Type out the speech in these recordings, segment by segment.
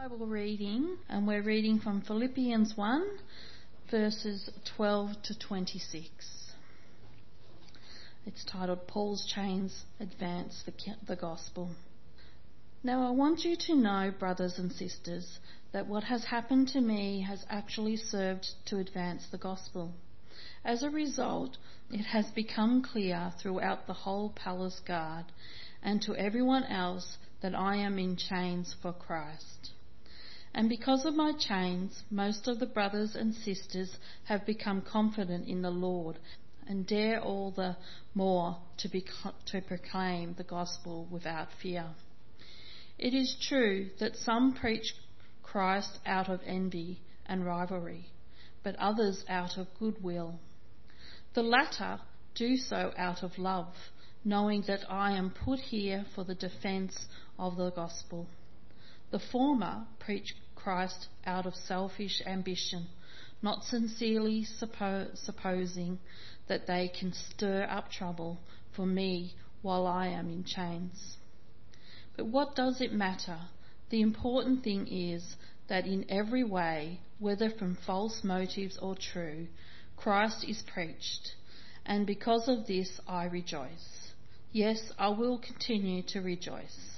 Bible reading, and we're reading from Philippians 1, verses 12 to 26. It's titled Paul's Chains Advance the, the Gospel. Now, I want you to know, brothers and sisters, that what has happened to me has actually served to advance the gospel. As a result, it has become clear throughout the whole palace guard and to everyone else that I am in chains for Christ. And because of my chains, most of the brothers and sisters have become confident in the Lord and dare all the more to, be, to proclaim the gospel without fear. It is true that some preach Christ out of envy and rivalry, but others out of goodwill. The latter do so out of love, knowing that I am put here for the defence of the gospel. The former preach Christ out of selfish ambition, not sincerely suppo- supposing that they can stir up trouble for me while I am in chains. But what does it matter? The important thing is that in every way, whether from false motives or true, Christ is preached, and because of this I rejoice. Yes, I will continue to rejoice,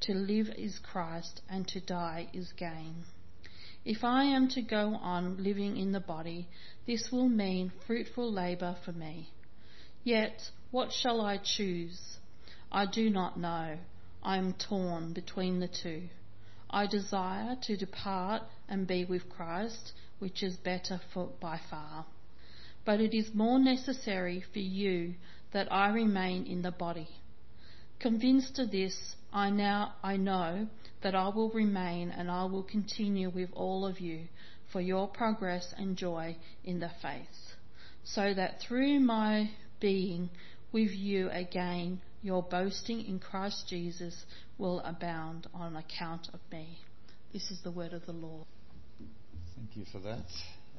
to live is Christ, and to die is gain. If I am to go on living in the body, this will mean fruitful labour for me. Yet, what shall I choose? I do not know. I am torn between the two. I desire to depart and be with Christ, which is better for, by far. But it is more necessary for you that I remain in the body. Convinced of this, I now I know that I will remain and I will continue with all of you for your progress and joy in the faith, so that through my being with you again your boasting in Christ Jesus will abound on account of me. This is the word of the Lord. Thank you for that.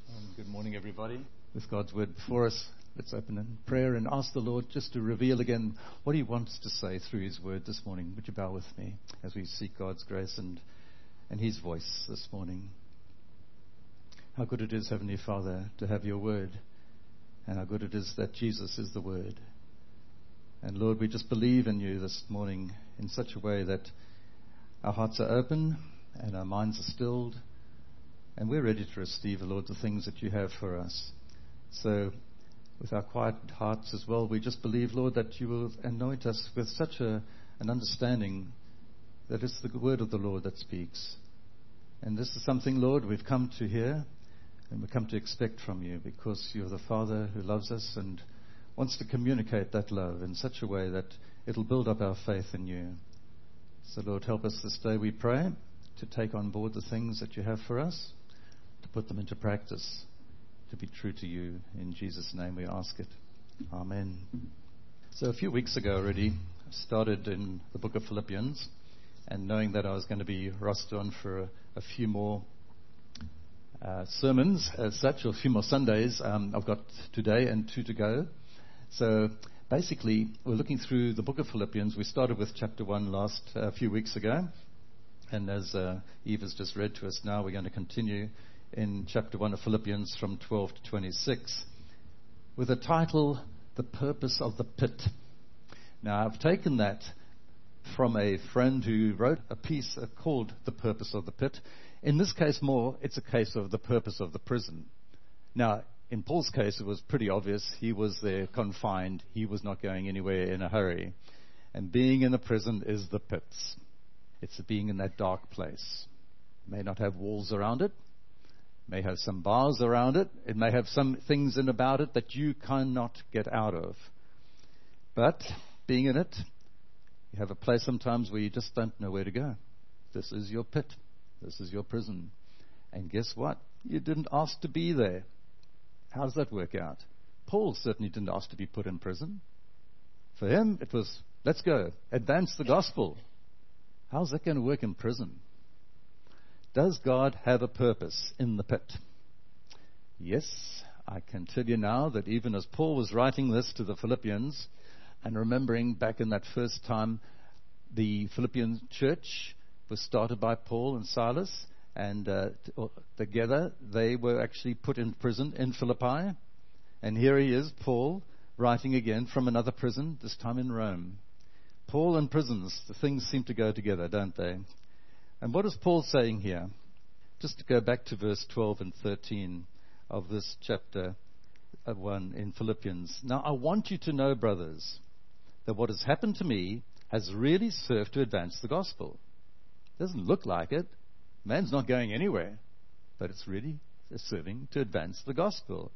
Um, good morning, everybody. With God's word before us, let's open in prayer and ask the Lord just to reveal again what He wants to say through His word this morning. Would you bow with me as we seek God's grace and, and His voice this morning? How good it is, Heavenly Father, to have your word, and how good it is that Jesus is the word. And Lord, we just believe in you this morning in such a way that our hearts are open and our minds are stilled, and we're ready to receive, Lord, the things that you have for us. So, with our quiet hearts as well, we just believe, Lord, that you will anoint us with such a, an understanding that it's the word of the Lord that speaks. And this is something, Lord, we've come to hear and we come to expect from you because you're the Father who loves us and wants to communicate that love in such a way that it'll build up our faith in you. So, Lord, help us this day, we pray, to take on board the things that you have for us, to put them into practice, to be true to you. In Jesus' name we ask it. Amen. So, a few weeks ago already, I started in the book of Philippians, and knowing that I was going to be rostered on for a, few more uh, sermons as such, or a few more Sundays, um, I've got today and two to go. So basically, we're looking through the book of Philippians. We started with chapter 1 last uh, few weeks ago. And as uh, Eve has just read to us now, we're going to continue in chapter 1 of Philippians from 12 to 26 with the title, The Purpose of the Pit. Now, I've taken that from a friend who wrote a piece uh, called The Purpose of the Pit. In this case, more, it's a case of the purpose of the prison. Now, in Paul's case, it was pretty obvious. He was there confined. He was not going anywhere in a hurry. And being in a prison is the pits. It's being in that dark place. It may not have walls around it. May have some bars around it. It may have some things in about it that you cannot get out of. But being in it, you have a place sometimes where you just don't know where to go. This is your pit. This is your prison. And guess what? You didn't ask to be there. How does that work out? Paul certainly didn't ask to be put in prison. For him, it was, let's go, advance the gospel. How's that going to work in prison? Does God have a purpose in the pit? Yes, I can tell you now that even as Paul was writing this to the Philippians, and remembering back in that first time, the Philippian church was started by Paul and Silas, and uh, together they were actually put in prison in Philippi. And here he is, Paul, writing again from another prison, this time in Rome. Paul and prisons, the things seem to go together, don't they? And what is Paul saying here? Just to go back to verse 12 and 13 of this chapter uh, 1 in Philippians. Now, I want you to know, brothers, that what has happened to me has really served to advance the gospel. It doesn't look like it. Man's not going anywhere, but it's really serving to advance the gospel.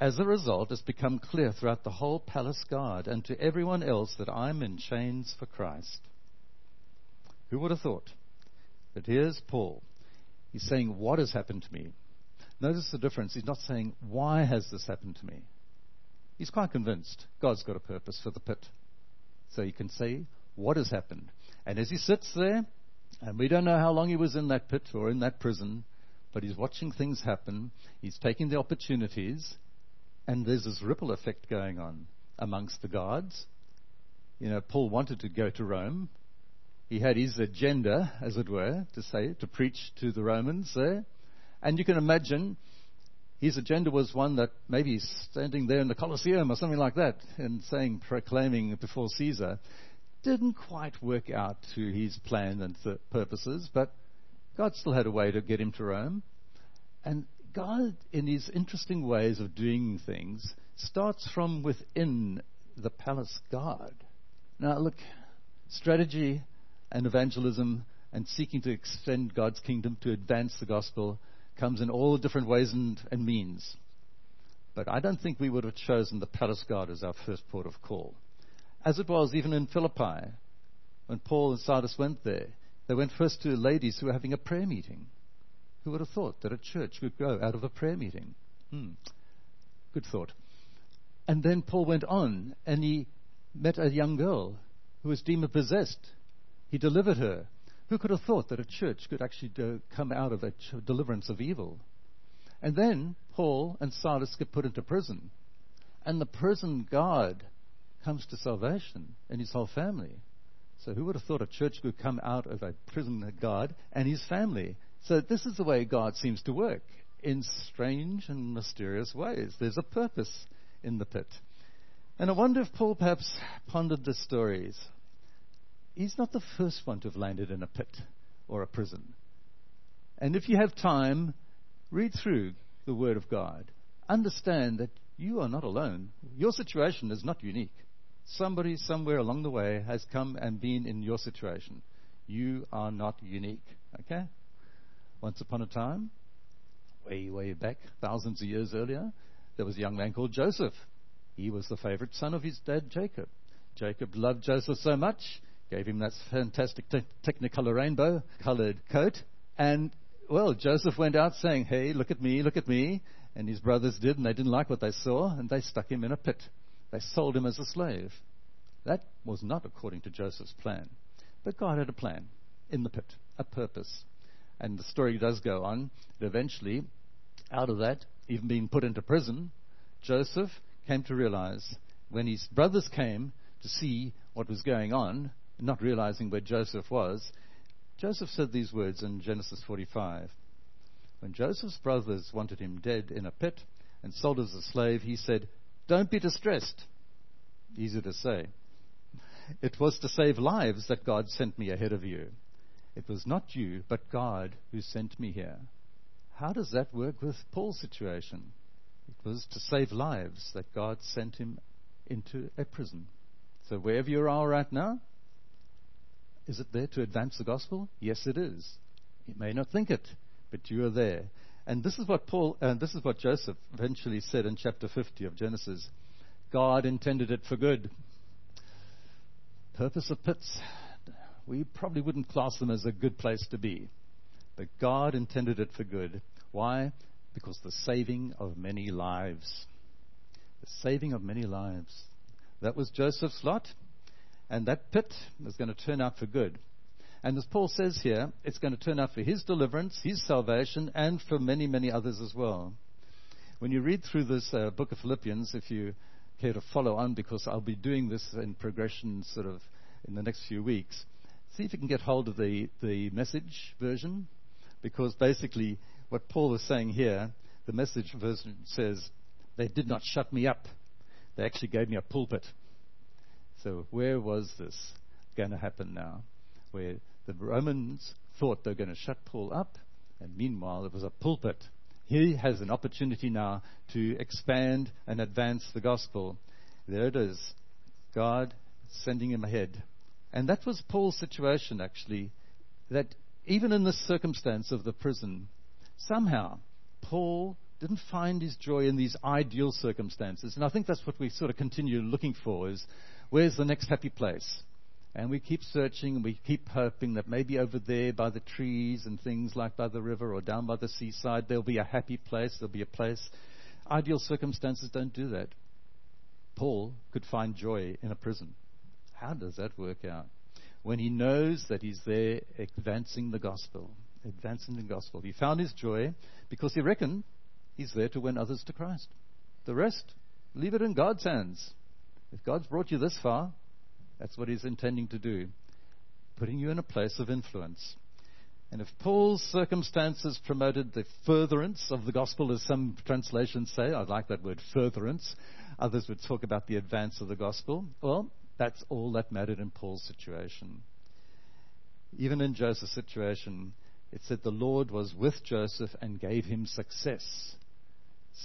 As a result, it's become clear throughout the whole palace guard and to everyone else that I'm in chains for Christ. Who would have thought? But here's Paul. He's saying, What has happened to me? Notice the difference. He's not saying, Why has this happened to me? He's quite convinced God's got a purpose for the pit. So he can say, What has happened? And as he sits there, and we don't know how long he was in that pit or in that prison, but he's watching things happen. He's taking the opportunities, and there's this ripple effect going on amongst the guards. You know, Paul wanted to go to Rome. He had his agenda, as it were, to say, to preach to the Romans there. And you can imagine his agenda was one that maybe standing there in the Colosseum or something like that and saying, proclaiming before Caesar. Didn't quite work out to his plan and th- purposes, but God still had a way to get him to Rome. And God, in his interesting ways of doing things, starts from within the palace guard. Now, look, strategy and evangelism and seeking to extend God's kingdom to advance the gospel comes in all different ways and, and means. But I don't think we would have chosen the palace guard as our first port of call. As it was even in Philippi, when Paul and Silas went there, they went first to ladies who were having a prayer meeting. Who would have thought that a church would grow out of a prayer meeting? Hmm. Good thought. And then Paul went on and he met a young girl who was demon possessed. He delivered her. Who could have thought that a church could actually do, come out of a deliverance of evil? And then Paul and Silas get put into prison. And the prison guard comes to salvation and his whole family. So who would have thought a church could come out of a prison guard and his family? So this is the way God seems to work in strange and mysterious ways. There's a purpose in the pit. And I wonder if Paul perhaps pondered the stories he's not the first one to have landed in a pit or a prison. And if you have time, read through the Word of God. Understand that you are not alone. Your situation is not unique. Somebody somewhere along the way has come and been in your situation. You are not unique. Okay? Once upon a time, way, way back, thousands of years earlier, there was a young man called Joseph. He was the favorite son of his dad, Jacob. Jacob loved Joseph so much, gave him that fantastic te- Technicolor rainbow colored coat. And, well, Joseph went out saying, Hey, look at me, look at me. And his brothers did, and they didn't like what they saw, and they stuck him in a pit. They sold him as a slave. That was not according to Joseph's plan. But God had a plan in the pit, a purpose. And the story does go on that eventually, out of that, even being put into prison, Joseph came to realize when his brothers came to see what was going on, not realizing where Joseph was, Joseph said these words in Genesis 45. When Joseph's brothers wanted him dead in a pit and sold as a slave, he said, Don't be distressed. Easy to say. It was to save lives that God sent me ahead of you. It was not you, but God who sent me here. How does that work with Paul's situation? It was to save lives that God sent him into a prison. So wherever you are right now, is it there to advance the gospel? Yes, it is. You may not think it, but you are there. And this is what Paul, and uh, this is what Joseph eventually said in chapter 50 of Genesis. God intended it for good. Purpose of pits, we probably wouldn't class them as a good place to be. but God intended it for good. Why? Because the saving of many lives. The saving of many lives. That was Joseph's lot, and that pit is going to turn out for good. And as Paul says here, it's going to turn out for his deliverance, his salvation, and for many, many others as well. When you read through this uh, book of Philippians, if you care to follow on, because I'll be doing this in progression sort of in the next few weeks, see if you can get hold of the, the message version, because basically what Paul is saying here, the message version says, they did not shut me up. They actually gave me a pulpit. So where was this going to happen now? Where the Romans thought they were going to shut Paul up, and meanwhile it was a pulpit he has an opportunity now to expand and advance the gospel. There it is. God sending him ahead. And that was Paul's situation, actually, that even in the circumstance of the prison, somehow Paul didn't find his joy in these ideal circumstances. And I think that's what we sort of continue looking for is where's the next happy place? And we keep searching and we keep hoping that maybe over there by the trees and things like by the river or down by the seaside, there'll be a happy place, there'll be a place. Ideal circumstances don't do that. Paul could find joy in a prison. How does that work out? When he knows that he's there advancing the gospel, advancing the gospel. He found his joy because he reckoned he's there to win others to Christ. The rest, leave it in God's hands. If God's brought you this far, that's what he's intending to do, putting you in a place of influence. And if Paul's circumstances promoted the furtherance of the gospel, as some translations say, I like that word furtherance, others would talk about the advance of the gospel, well, that's all that mattered in Paul's situation. Even in Joseph's situation, it said the Lord was with Joseph and gave him success.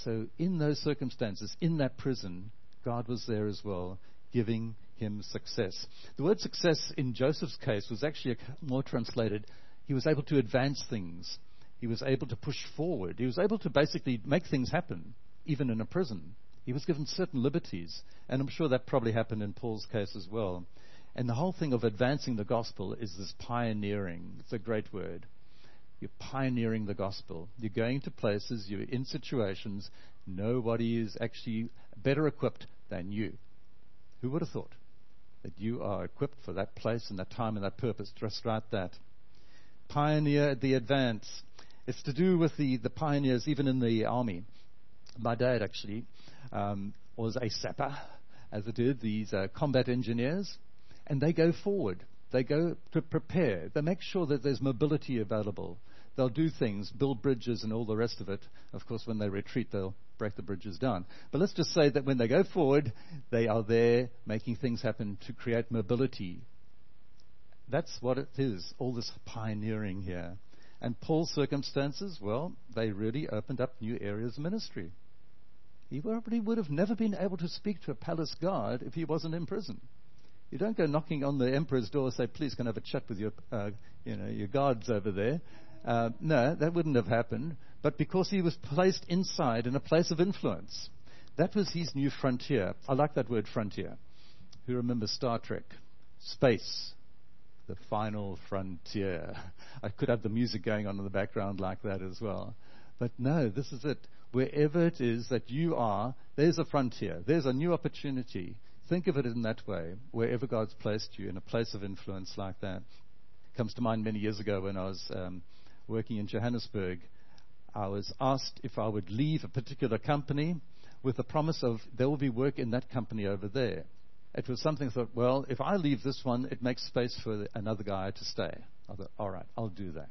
So, in those circumstances, in that prison, God was there as well, giving him success. The word success in Joseph's case was actually more translated, he was able to advance things. He was able to push forward. He was able to basically make things happen, even in a prison. He was given certain liberties. And I'm sure that probably happened in Paul's case as well. And the whole thing of advancing the gospel is this pioneering. It's a great word. You're pioneering the gospel. You're going to places, you're in situations, nobody is actually better equipped than you. Who would have thought? that you are equipped for that place and that time and that purpose. Just write that. Pioneer the advance. It's to do with the, the pioneers, even in the army. My dad actually um, was a sapper, as it did, these uh, combat engineers, and they go forward. They go to prepare. They make sure that there's mobility available. They'll do things, build bridges and all the rest of it. Of course, when they retreat, they'll break the bridges down. But let's just say that when they go forward, they are there making things happen to create mobility. That's what it is, all this pioneering here. And Paul's circumstances, well, they really opened up new areas of ministry. He probably would have never been able to speak to a palace guard if he wasn't in prison. You don't go knocking on the emperor's door and say, "Please, can I have a chat with your, uh, you know, your guards over there?" Uh, no, that wouldn't have happened. But because he was placed inside in a place of influence, that was his new frontier. I like that word frontier. Who remembers Star Trek? Space, the final frontier. I could have the music going on in the background like that as well. But no, this is it. Wherever it is that you are, there's a frontier. There's a new opportunity. Think of it in that way. Wherever God's placed you in a place of influence like that. Comes to mind many years ago when I was um, working in Johannesburg, I was asked if I would leave a particular company with the promise of there will be work in that company over there. It was something I thought, well, if I leave this one, it makes space for another guy to stay. I thought, all right, I'll do that.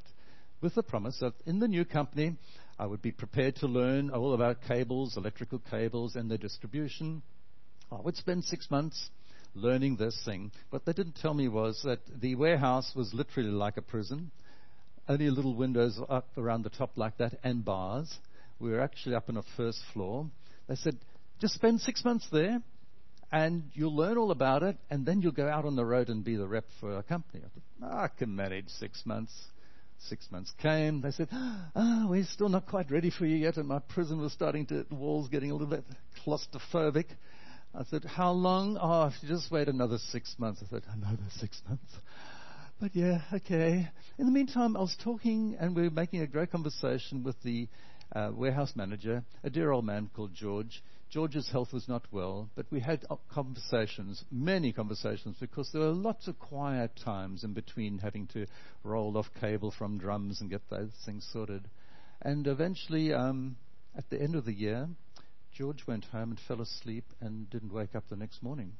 With the promise that in the new company, I would be prepared to learn all about cables, electrical cables, and their distribution. I would spend six months learning this thing. What they didn't tell me was that the warehouse was literally like a prison only little windows up around the top like that and bars. We were actually up on a first floor. They said, just spend six months there and you'll learn all about it and then you'll go out on the road and be the rep for a company. I thought, oh, I can manage six months. Six months came. They said, oh, we're still not quite ready for you yet. And my prison was starting to, the walls getting a little bit claustrophobic. I said, how long? Oh, if you just wait another six months. I said, another six months. But yeah, okay. In the meantime, I was talking and we were making a great conversation with the uh, warehouse manager, a dear old man called George. George's health was not well, but we had conversations, many conversations, because there were lots of quiet times in between having to roll off cable from drums and get those things sorted. And eventually, um, at the end of the year, George went home and fell asleep and didn't wake up the next morning.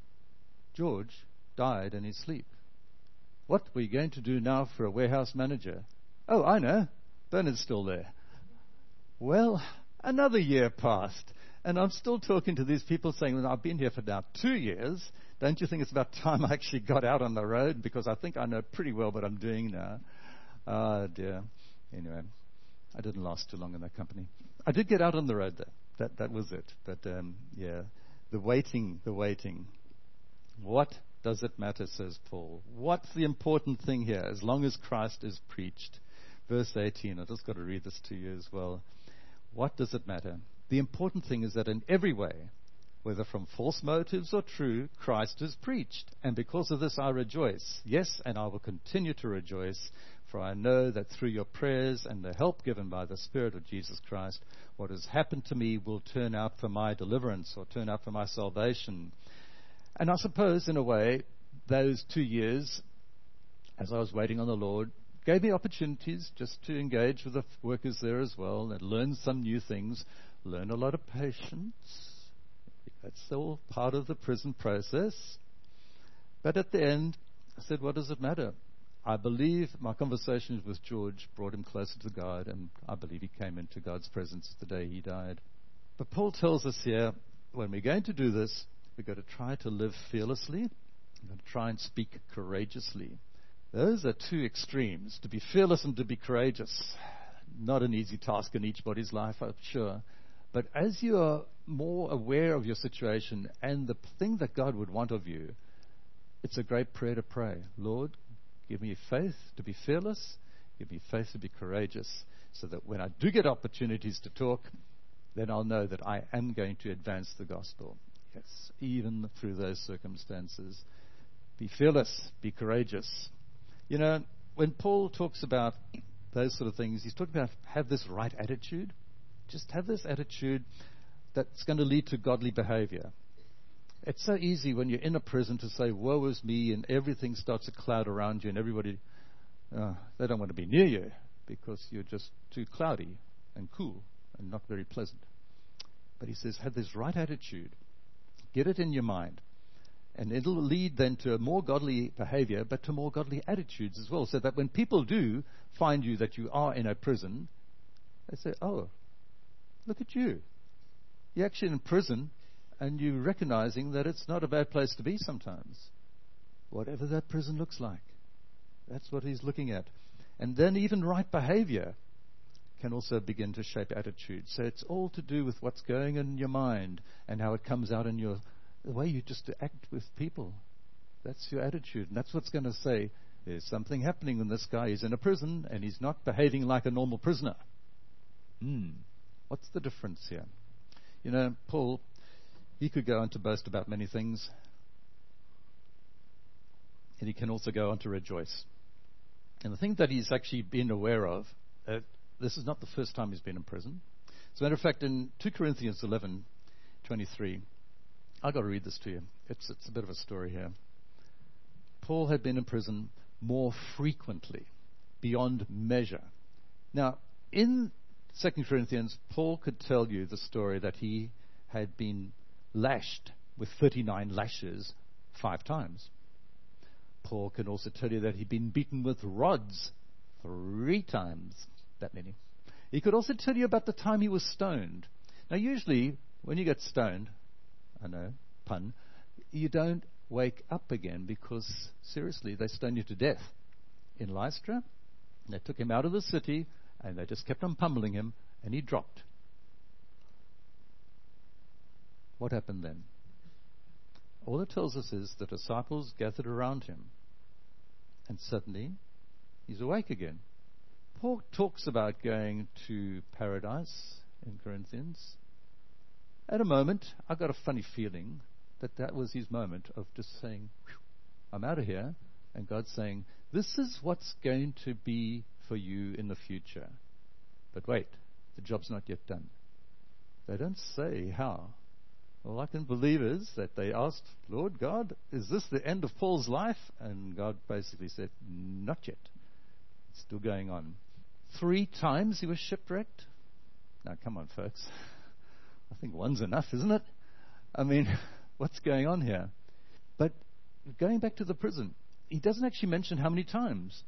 George died in his sleep. What were you going to do now for a warehouse manager? Oh, I know. Bernard's still there. Well, another year passed, and I'm still talking to these people saying, well, I've been here for now two years. Don't you think it's about time I actually got out on the road? Because I think I know pretty well what I'm doing now. Oh, dear. Anyway, I didn't last too long in that company. I did get out on the road, though. That, that was it. But, um, yeah, the waiting, the waiting. What does it matter, says Paul? What's the important thing here, as long as Christ is preached? Verse 18, I just got to read this to you as well. What does it matter? The important thing is that in every way, whether from false motives or true, Christ is preached. And because of this I rejoice. Yes, and I will continue to rejoice, for I know that through your prayers and the help given by the Spirit of Jesus Christ, what has happened to me will turn out for my deliverance or turn out for my salvation. And I suppose, in a way, those two years, as I was waiting on the Lord, gave me opportunities just to engage with the workers there as well and learn some new things, learn a lot of patience. That's all part of the prison process. But at the end, I said, what does it matter? I believe my conversations with George brought him closer to God, and I believe he came into God's presence the day he died. But Paul tells us here when we're going to do this, we've got to try to live fearlessly, we've got to try and speak courageously. Those are two extremes. To be fearless and to be courageous. Not an easy task in each body's life, I'm sure. But as you are more aware of your situation and the thing that God would want of you, it's a great prayer to pray. Lord, give me faith to be fearless. Give me faith to be courageous so that when I do get opportunities to talk, then I'll know that I am going to advance the gospel. Yes, even through those circumstances. Be fearless, be courageous. You know, when Paul talks about those sort of things, he's talking about have this right attitude. Just have this attitude that's going to lead to godly behavior. It's so easy when you're in a prison to say, woe is me, and everything starts to cloud around you, and everybody, uh, they don't want to be near you because you're just too cloudy and cool and not very pleasant. But he says, have this right attitude. Get it in your mind. And it'll lead then to more godly behavior, but to more godly attitudes as well. So that when people do find you that you are in a prison, they say, Oh, look at you. You're actually in prison, and you're recognizing that it's not a bad place to be sometimes. Whatever that prison looks like. That's what he's looking at. And then even right behavior can also begin to shape attitude. So it's all to do with what's going in your mind and how it comes out in your the way you just act with people. That's your attitude. And that's what's going to say there's something happening when this guy is in a prison and he's not behaving like a normal prisoner. Hmm. What's the difference here? You know, Paul, he could go on to boast about many things. And he can also go on to rejoice. And the thing that he's actually been aware of, uh, this is not the first time he's been in prison. As a matter of fact, in 2 Corinthians 11, 23, I've got to read this to you. It's, it's a bit of a story here. Paul had been in prison more frequently, beyond measure. Now, in 2 Corinthians, Paul could tell you the story that he had been lashed with 39 lashes five times. Paul can also tell you that he'd been beaten with rods three times that many. He could also tell you about the time he was stoned. Now, usually, when you get stoned, I know, pun, you don't wake up again because, seriously, they stoned you to death. In Lystra, they took him out of the city and they just kept on pummeling him and he dropped. What happened then? All it tells us is the disciples gathered around him and suddenly he's awake again. Paul talks about going to paradise in Corinthians. At a moment, I got a funny feeling that that was his moment of just saying, I'm out of here. And God's saying, This is what's going to be for you in the future. But wait, the job's not yet done. They don't say how. All I can believe is that they asked, Lord God, is this the end of Paul's life? And God basically said, Not yet. It's still going on. Three times he was shipwrecked. Now, come on, folks. I think one's enough, isn't it? I mean, what's going on here? But going back to the prison, he doesn't actually mention how many times.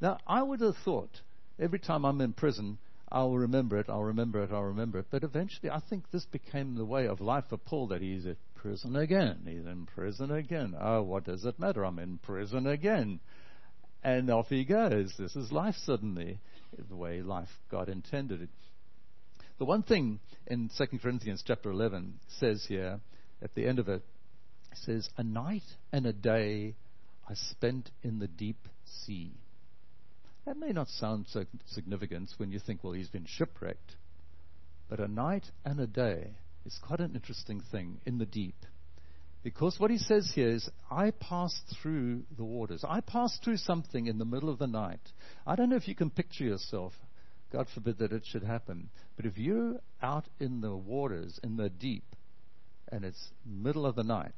Now, I would have thought every time I'm in prison, I'll remember it, I'll remember it, I'll remember it. But eventually, I think this became the way of life for Paul that he's in prison again. He's in prison again. Oh, what does it matter? I'm in prison again. And off he goes. This is life suddenly, the way life God intended it. The one thing in 2 Corinthians chapter 11 says here, at the end of it, it says, A night and a day I spent in the deep sea. That may not sound so significant when you think, well, he's been shipwrecked. But a night and a day is quite an interesting thing in the deep. Because what he says here is, I passed through the waters. I passed through something in the middle of the night. I don't know if you can picture yourself. God forbid that it should happen. But if you're out in the waters, in the deep, and it's middle of the night,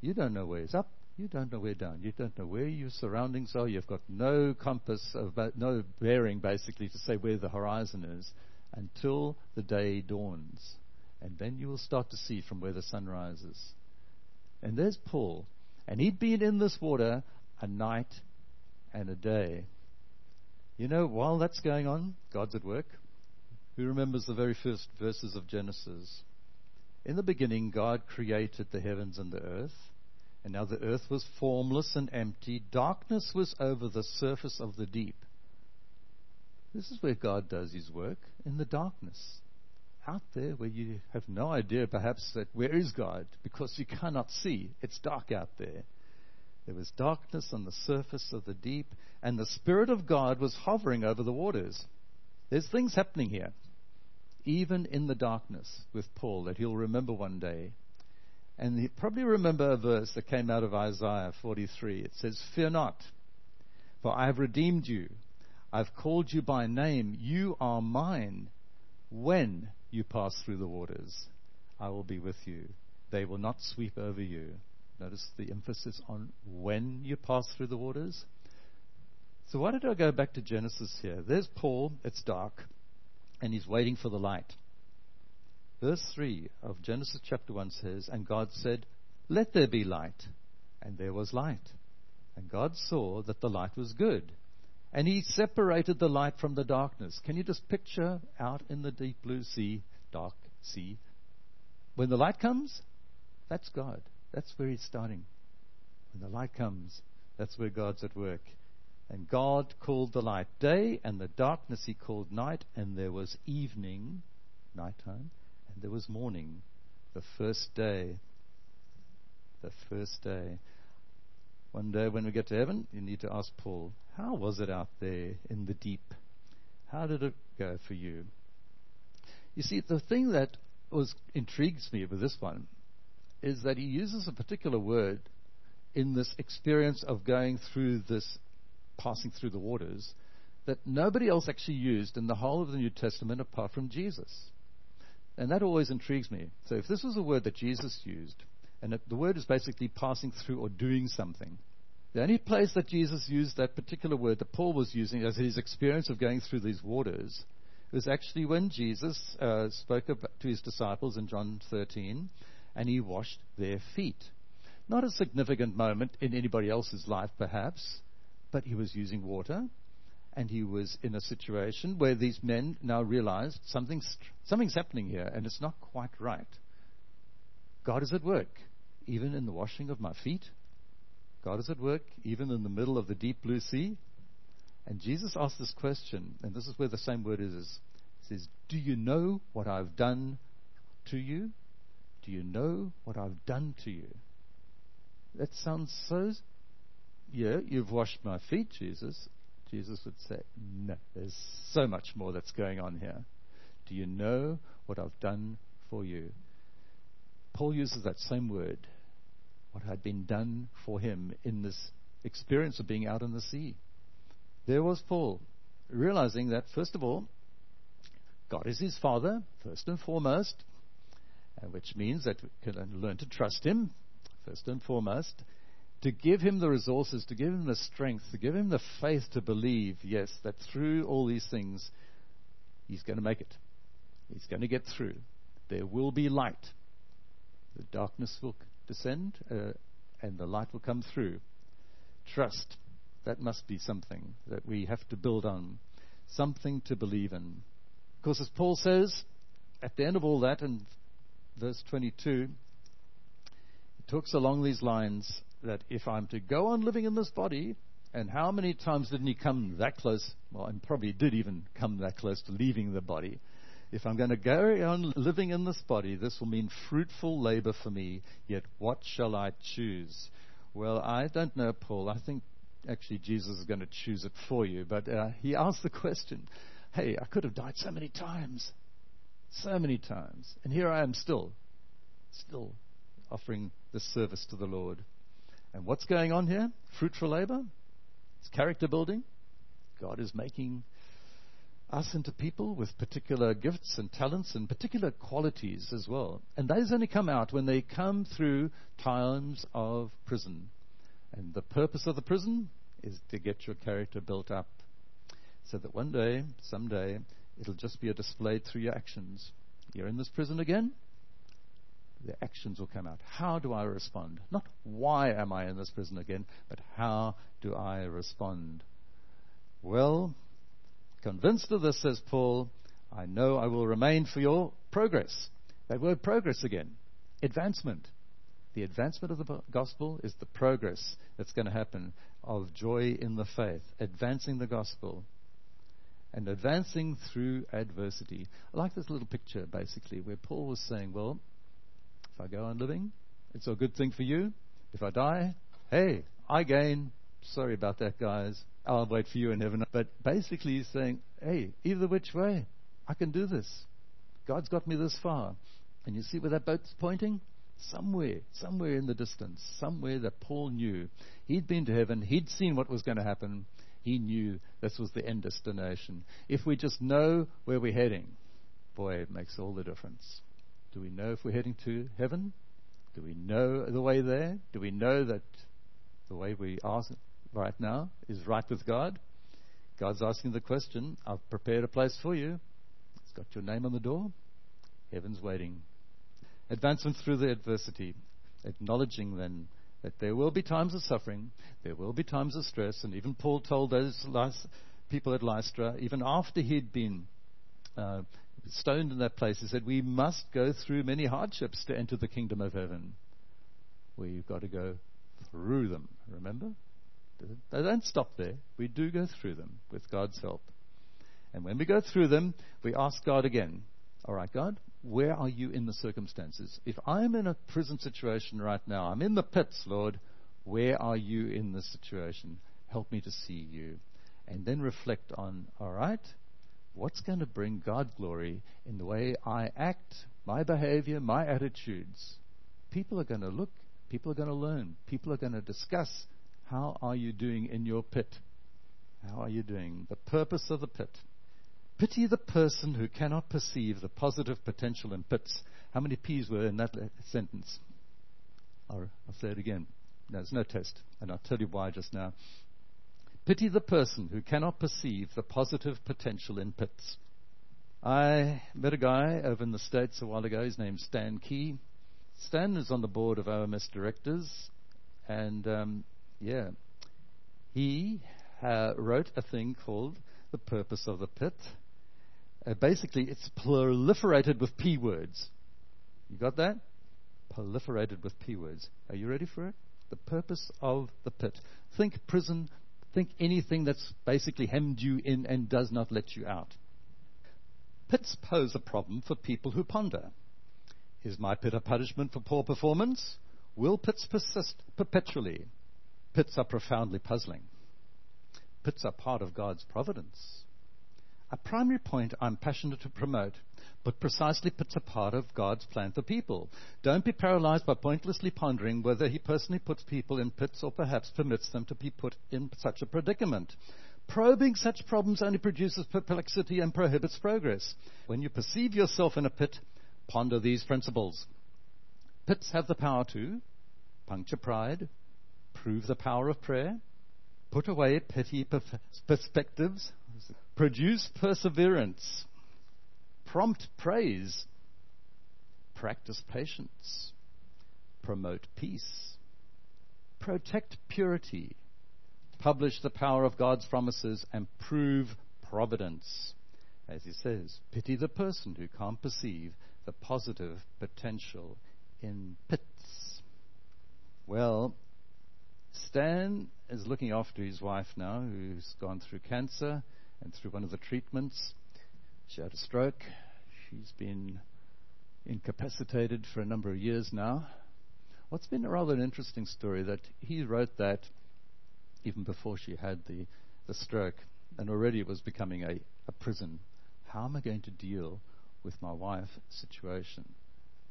you don't know where it's up, you don't know where down. You don't know where your surroundings are. You've got no compass, no bearing basically to say where the horizon is until the day dawns. And then you will start to see from where the sun rises. And there's Paul. And he'd been in this water a night and a day. You know, while that's going on, God's at work. Who remembers the very first verses of Genesis? In the beginning, God created the heavens and the earth. And now the earth was formless and empty. Darkness was over the surface of the deep. This is where God does his work, in the darkness. Out there where you have no idea perhaps that where is God because you cannot see. It's dark out there. There was darkness on the surface of the deep, and the Spirit of God was hovering over the waters. There's things happening here, even in the darkness with Paul that he'll remember one day. And he probably remember a verse that came out of Isaiah 43. It says, Fear not, for I have redeemed you. I've called you by name. You are mine. When you pass through the waters, I will be with you. They will not sweep over you. Notice the emphasis on when you pass through the waters. So why did I go back to Genesis here? There's Paul, it's dark, and he's waiting for the light. Verse 3 of Genesis chapter 1 says, And God said, Let there be light. And there was light. And God saw that the light was good. And he separated the light from the darkness. Can you just picture out in the deep blue sea, dark sea? When the light comes, that's God. That's where he's starting. When the light comes, that's where God's at work. And God called the light day, and the darkness he called night, and there was evening, nighttime, and there was morning, the first day. The first day. One day when we get to heaven, you need to ask Paul, how was it out there in the deep? How did it go for you? You see, the thing that was intrigues me with this one is that he uses a particular word in this experience of going through this, passing through the waters, that nobody else actually used in the whole of the New Testament apart from Jesus. And that always intrigues me. So if this was a word that Jesus used, and the word is basically passing through or doing something, the only place that Jesus used that particular word that Paul was using as his experience of going through these waters was actually when Jesus uh, spoke to his disciples in John 13 and he washed their feet. Not a significant moment in anybody else's life, perhaps, but he was using water and he was in a situation where these men now realized something's, something's happening here and it's not quite right. God is at work, even in the washing of my feet. God is at work, even in the middle of the deep blue sea. And Jesus asked this question, and this is where the same word is. He says, Do you know what I've done to you? Do you know what I've done to you? That sounds so. Yeah, you've washed my feet, Jesus. Jesus would say, No, there's so much more that's going on here. Do you know what I've done for you? Paul uses that same word, what had been done for him in this experience of being out in the sea. There was Paul, realizing that, first of all, God is his Father, first and foremost, which means that we can learn to trust him, first and foremost, to give him the resources, to give him the strength, to give him the faith to believe, yes, that through all these things, he's going to make it. He's going to get through. There will be light. The darkness will descend, uh, and the light will come through. Trust. That must be something that we have to build on, something to believe in. Of course, as Paul says, at the end of all that, in verse 22, he talks along these lines that if I'm to go on living in this body, and how many times didn't he come that close? Well, and probably did even come that close to leaving the body. If I'm going to go on living in this body, this will mean fruitful labor for me. Yet what shall I choose? Well, I don't know, Paul. I think actually Jesus is going to choose it for you. But uh, he asked the question hey, I could have died so many times. So many times. And here I am still, still offering this service to the Lord. And what's going on here? Fruitful labor? It's character building. God is making us into people with particular gifts and talents and particular qualities as well. And those only come out when they come through times of prison. And the purpose of the prison is to get your character built up so that one day, someday, it'll just be displayed through your actions. You're in this prison again, the actions will come out. How do I respond? Not why am I in this prison again, but how do I respond? Well, Convinced of this, says Paul, I know I will remain for your progress. That word progress again. Advancement. The advancement of the gospel is the progress that's going to happen of joy in the faith, advancing the gospel and advancing through adversity. I like this little picture basically where Paul was saying, Well, if I go on living, it's a good thing for you. If I die, hey, I gain. Sorry about that, guys. I'll wait for you in heaven. But basically, he's saying, hey, either which way, I can do this. God's got me this far. And you see where that boat's pointing? Somewhere, somewhere in the distance, somewhere that Paul knew. He'd been to heaven, he'd seen what was going to happen. He knew this was the end destination. If we just know where we're heading, boy, it makes all the difference. Do we know if we're heading to heaven? Do we know the way there? Do we know that the way we are right now is right with God. God's asking the question, I've prepared a place for you. It's got your name on the door. Heaven's waiting. Advancement through the adversity, acknowledging then that there will be times of suffering, there will be times of stress, and even Paul told those people at Lystra, even after he'd been uh, stoned in that place, he said, We must go through many hardships to enter the kingdom of heaven. We've got to go through them, remember? They don't stop there. We do go through them with God's help. And when we go through them, we ask God again, All right, God, where are you in the circumstances? If I'm in a prison situation right now, I'm in the pits, Lord, where are you in this situation? Help me to see you. And then reflect on, All right, what's going to bring God glory in the way I act, my behavior, my attitudes? People are going to look, people are going to learn, people are going to discuss how are you doing in your pit? How are you doing? The purpose of the pit. Pity the person who cannot perceive the positive potential in pits. How many P's were in that sentence? I'll, say it again. No, there's no test. And I'll tell you why just now. Pity the person who cannot perceive the positive potential in pits. I met a guy over in the States a while ago. His name's Stan Key. Stan is on the board of OMS directors, and um, yeah. He uh, wrote a thing called The Purpose of the Pit. Uh, basically, it's proliferated with P words. You got that? Proliferated with P words. Are you ready for it? The purpose of the pit. Think prison. Think anything that's basically hemmed you in and does not let you out. Pits pose a problem for people who ponder. Is my pit a punishment for poor performance? Will pits persist perpetually? Pits are profoundly puzzling. Pits are part of God's providence. a primary point I'm passionate to promote, but precisely pits are part of God's plan for people. Don't be paralyzed by pointlessly pondering whether He personally puts people in pits or perhaps permits them to be put in such a predicament. Probing such problems only produces perplexity and prohibits progress. When you perceive yourself in a pit, ponder these principles. Pits have the power to puncture pride, prove the power of prayer, put away petty perspectives, produce perseverance, prompt praise, practice patience, promote peace, protect purity, publish the power of God's promises, and prove providence. As he says, pity the person who can't perceive the positive potential in pits. Well, Stan is looking after his wife now, who's gone through cancer and through one of the treatments. She had a stroke. She's been incapacitated for a number of years now. What's been a rather an interesting story that he wrote that even before she had the, the stroke, and already it was becoming a, a prison. How am I going to deal with my wife's situation?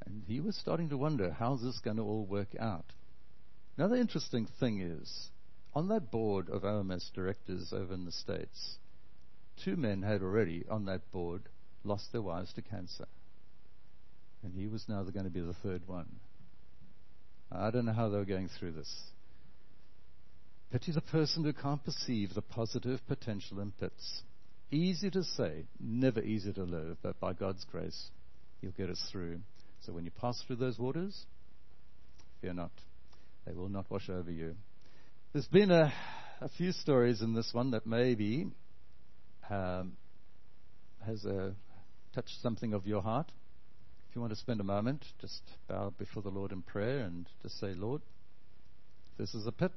And he was starting to wonder, how's this going to all work out? Another interesting thing is, on that board of OMS directors over in the States, two men had already, on that board, lost their wives to cancer. And he was now going to be the third one. I don't know how they were going through this. Pity the person who can't perceive the positive potential in pits. Easy to say, never easy to live, but by God's grace, He'll get us through. So when you pass through those waters, fear not. They will not wash over you. There's been a, a few stories in this one that maybe um, has uh, touched something of your heart. If you want to spend a moment, just bow before the Lord in prayer and just say, Lord, this is a pit.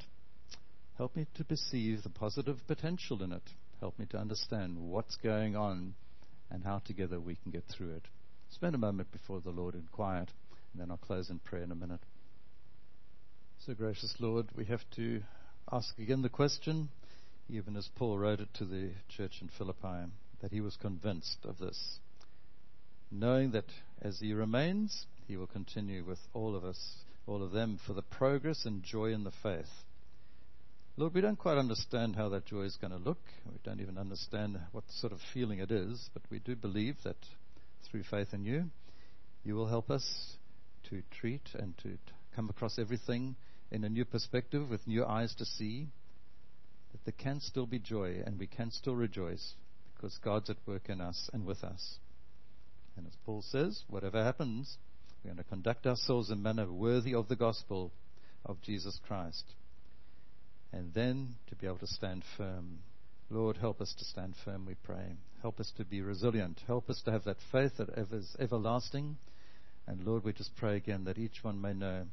Help me to perceive the positive potential in it. Help me to understand what's going on and how together we can get through it. Spend a moment before the Lord in quiet, and then I'll close in prayer in a minute. So, gracious Lord, we have to ask again the question, even as Paul wrote it to the church in Philippi, that he was convinced of this, knowing that as he remains, he will continue with all of us, all of them, for the progress and joy in the faith. Lord, we don't quite understand how that joy is going to look. We don't even understand what sort of feeling it is, but we do believe that through faith in you, you will help us to treat and to come across everything in a new perspective with new eyes to see that there can still be joy and we can still rejoice because God's at work in us and with us. And as Paul says, whatever happens, we're going to conduct ourselves in a manner worthy of the gospel of Jesus Christ. And then to be able to stand firm. Lord, help us to stand firm, we pray. Help us to be resilient. Help us to have that faith that is everlasting. And Lord, we just pray again that each one may know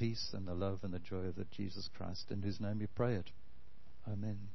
peace and the love and the joy of the Jesus Christ, in whose name we pray it. Amen.